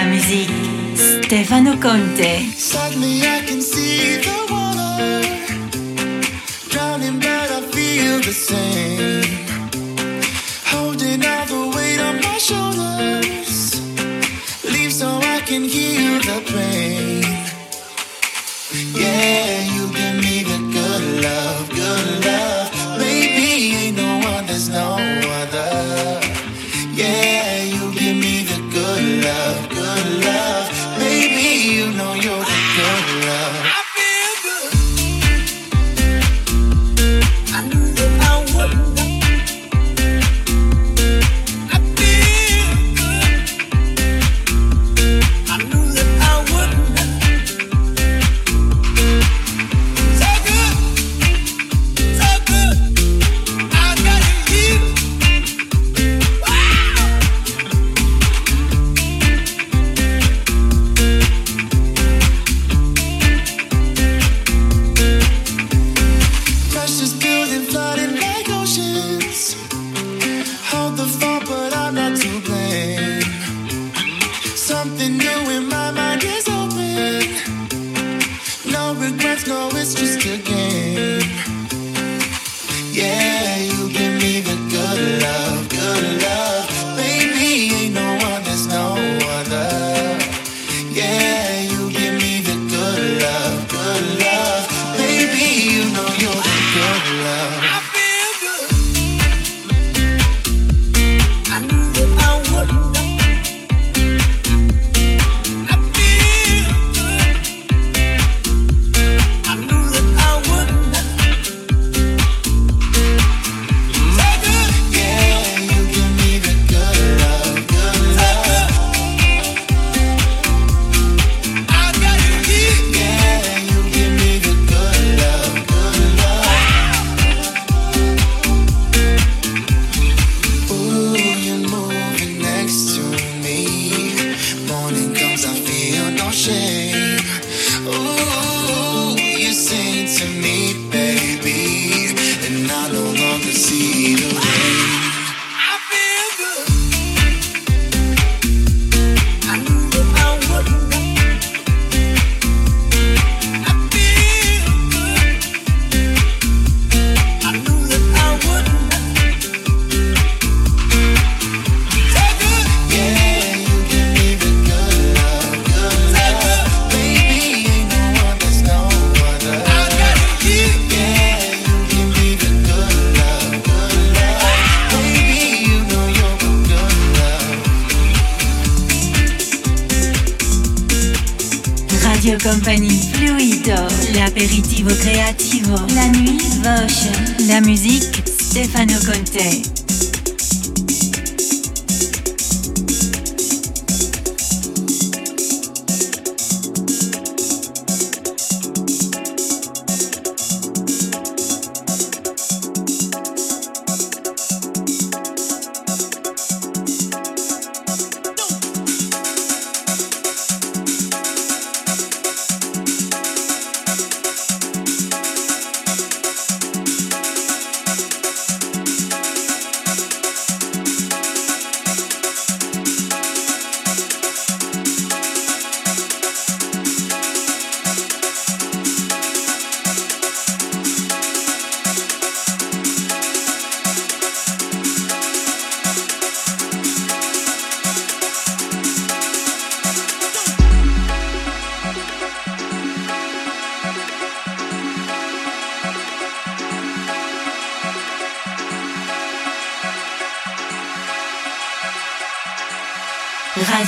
la musique, Stefano Conte.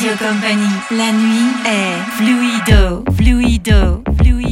La nuit est fluido, fluido, fluido.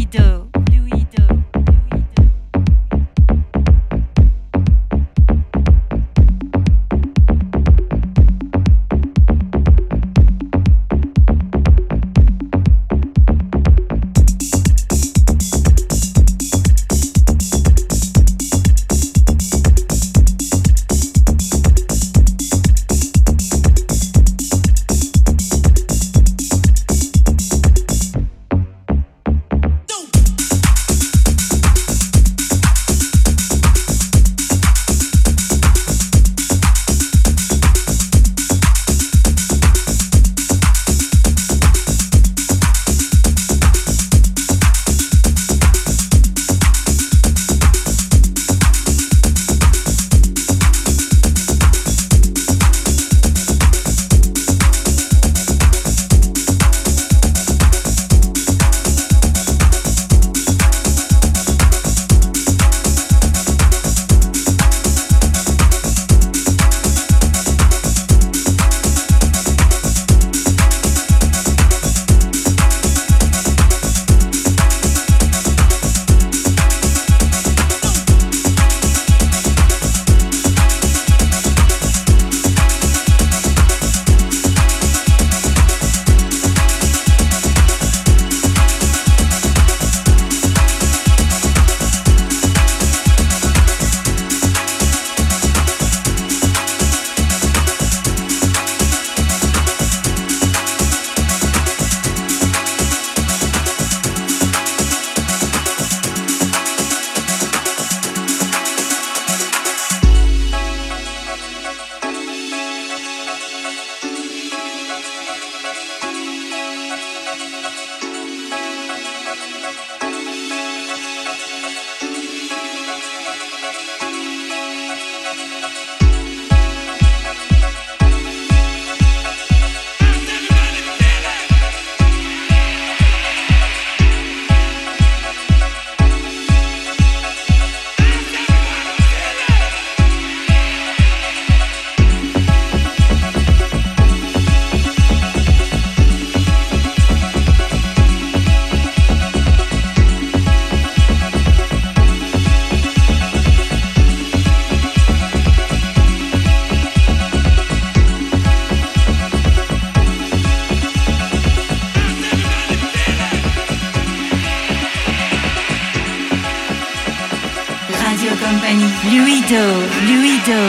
compagnie Luido, Luido,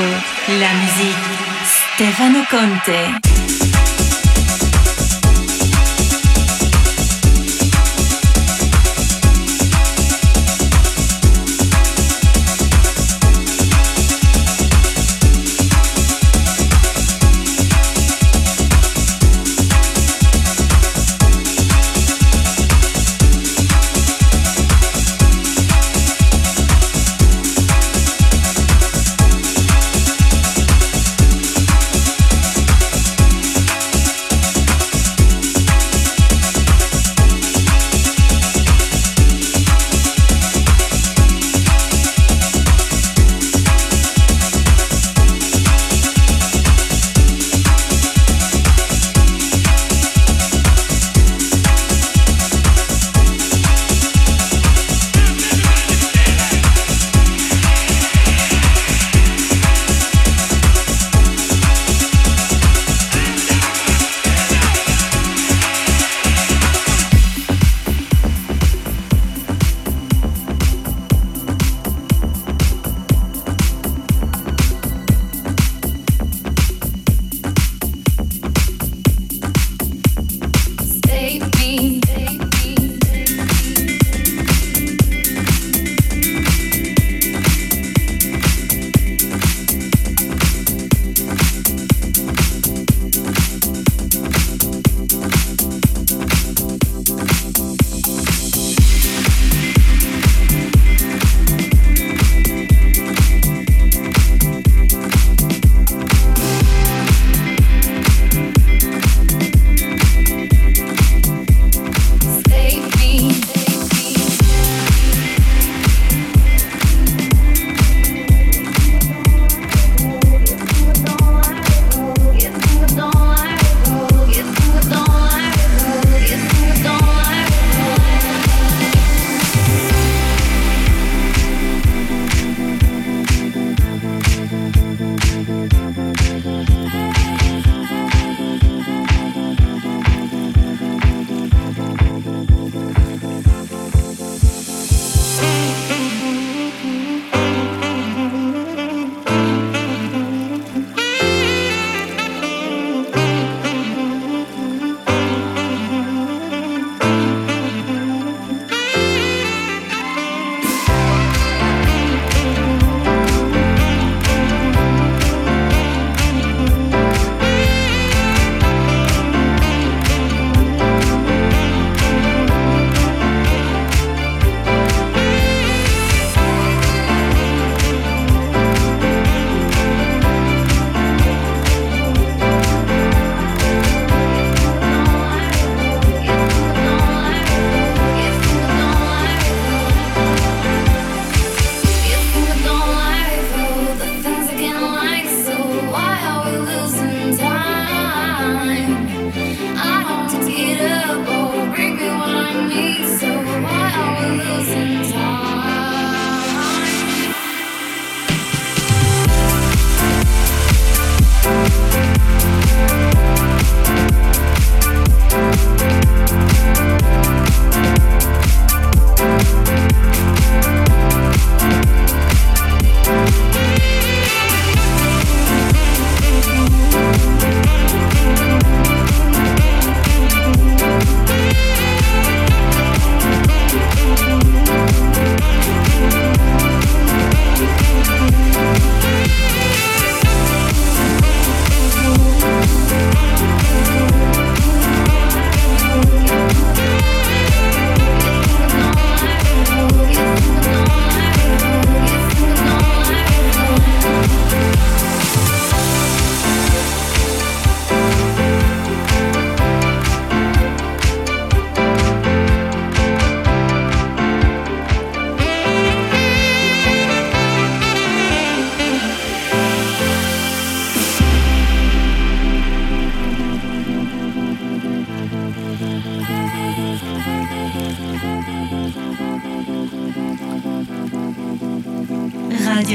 la musique Stefano Conte.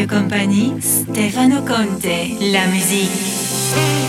Company, Stefano Conte, la musique.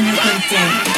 have a great day.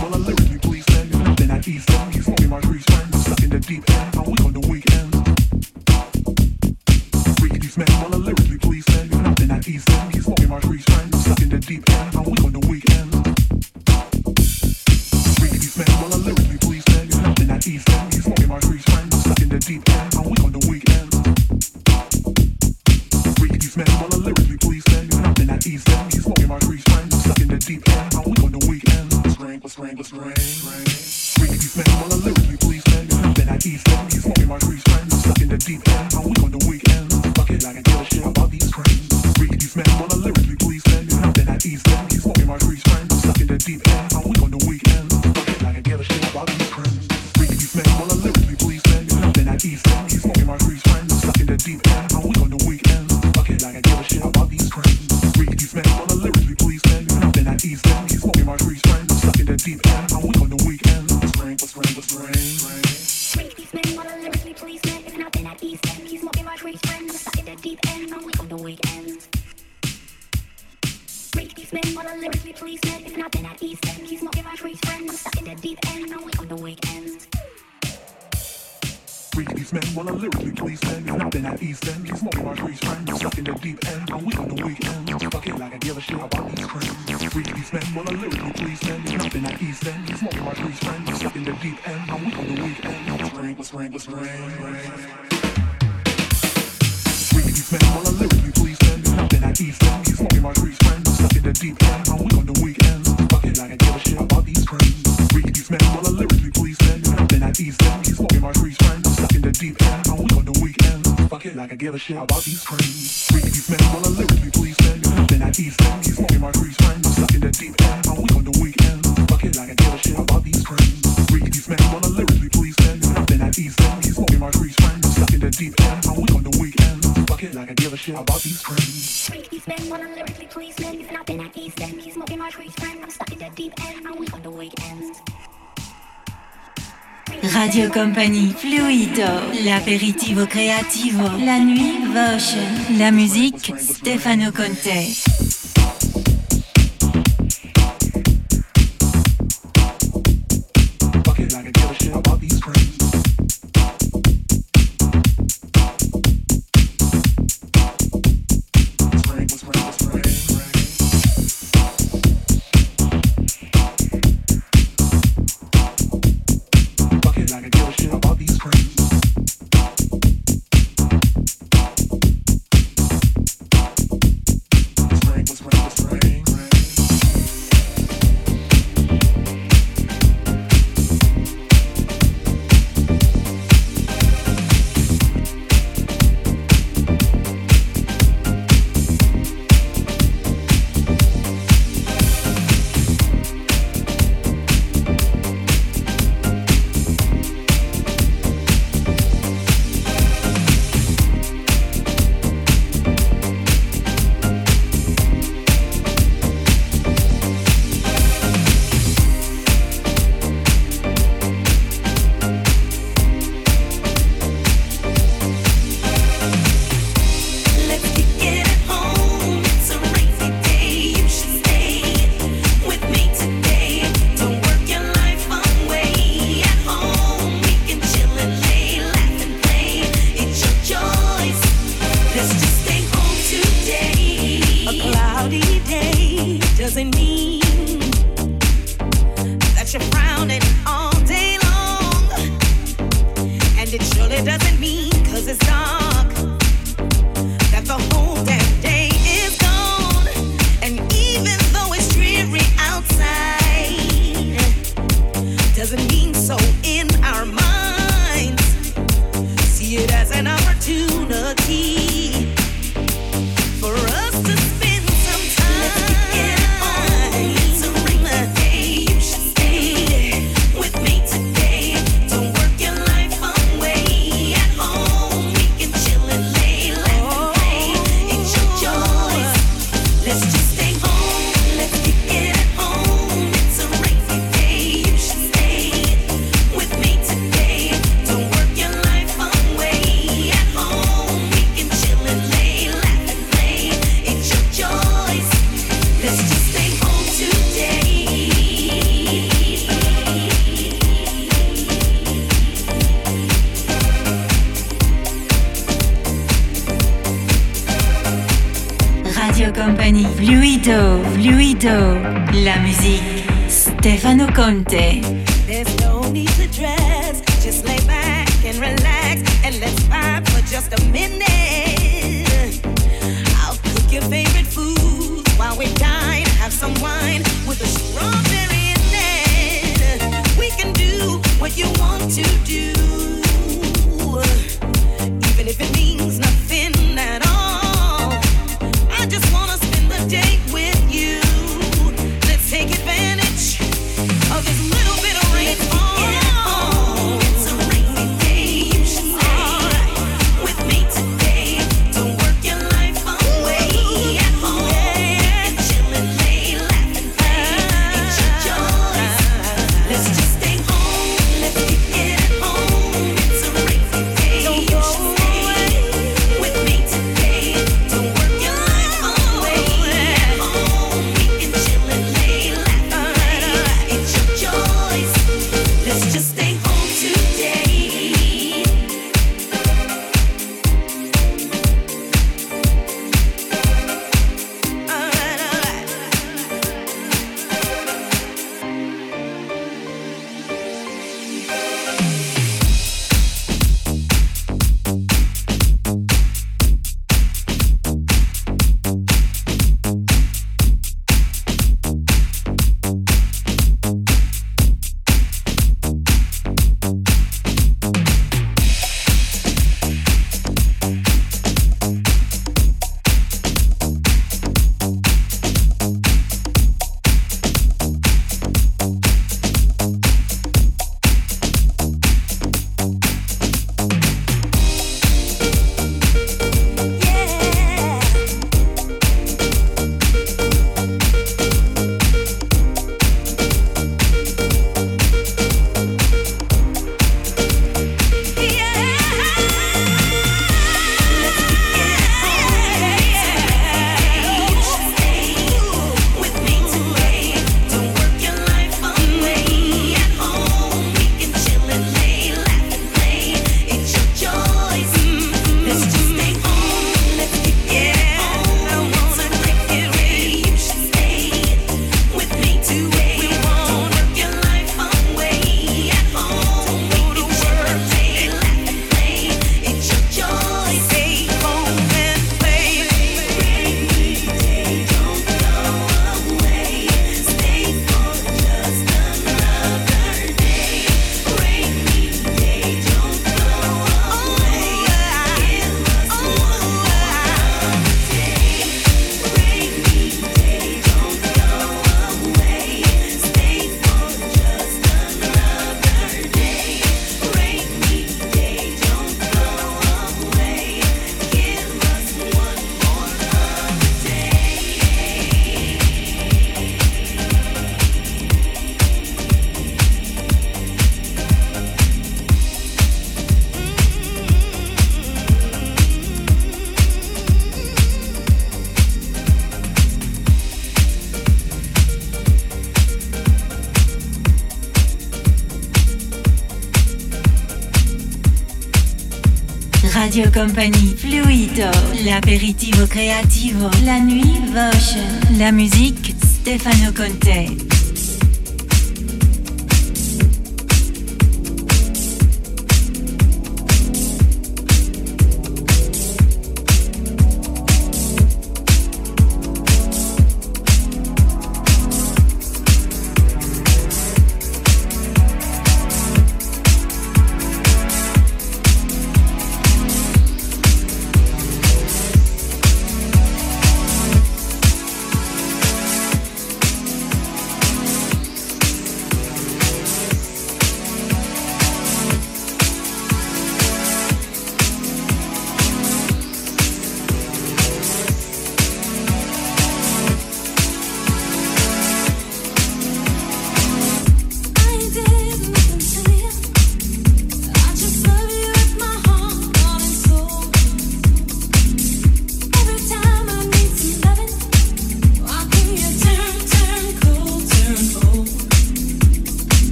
While I lyric you please, then nothing at ease. Don't use me, my grease friends, stuck in the deep end. brain was drained. Reading the please. Nothing I eat them. He's walking my trees friend. Stuck in the deep end. I'm weak on the weekend. Fuck it, I can give a shit about these trends. Reading these men all the lyric please spend. Nothing I eat them. He's walking my trees friend. Stuck in the deep end. I'm weak on the weekend. Fuck it, I give a shit about these trends. Reading on the these Radio Compagnie Fluido, l'aperitivo creativo, la nuit, Vosche, la musique, Stefano Conte. musique, Stefano Conte. There's no need to dress, just lay back and relax and let's vibe for just a minute. Radio Company, Fluido, l'apéritivo creativo, la nuit Votion, la musique Stefano Conte.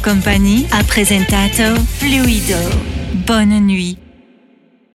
Company ha presentato Fluido. Bonne nuit.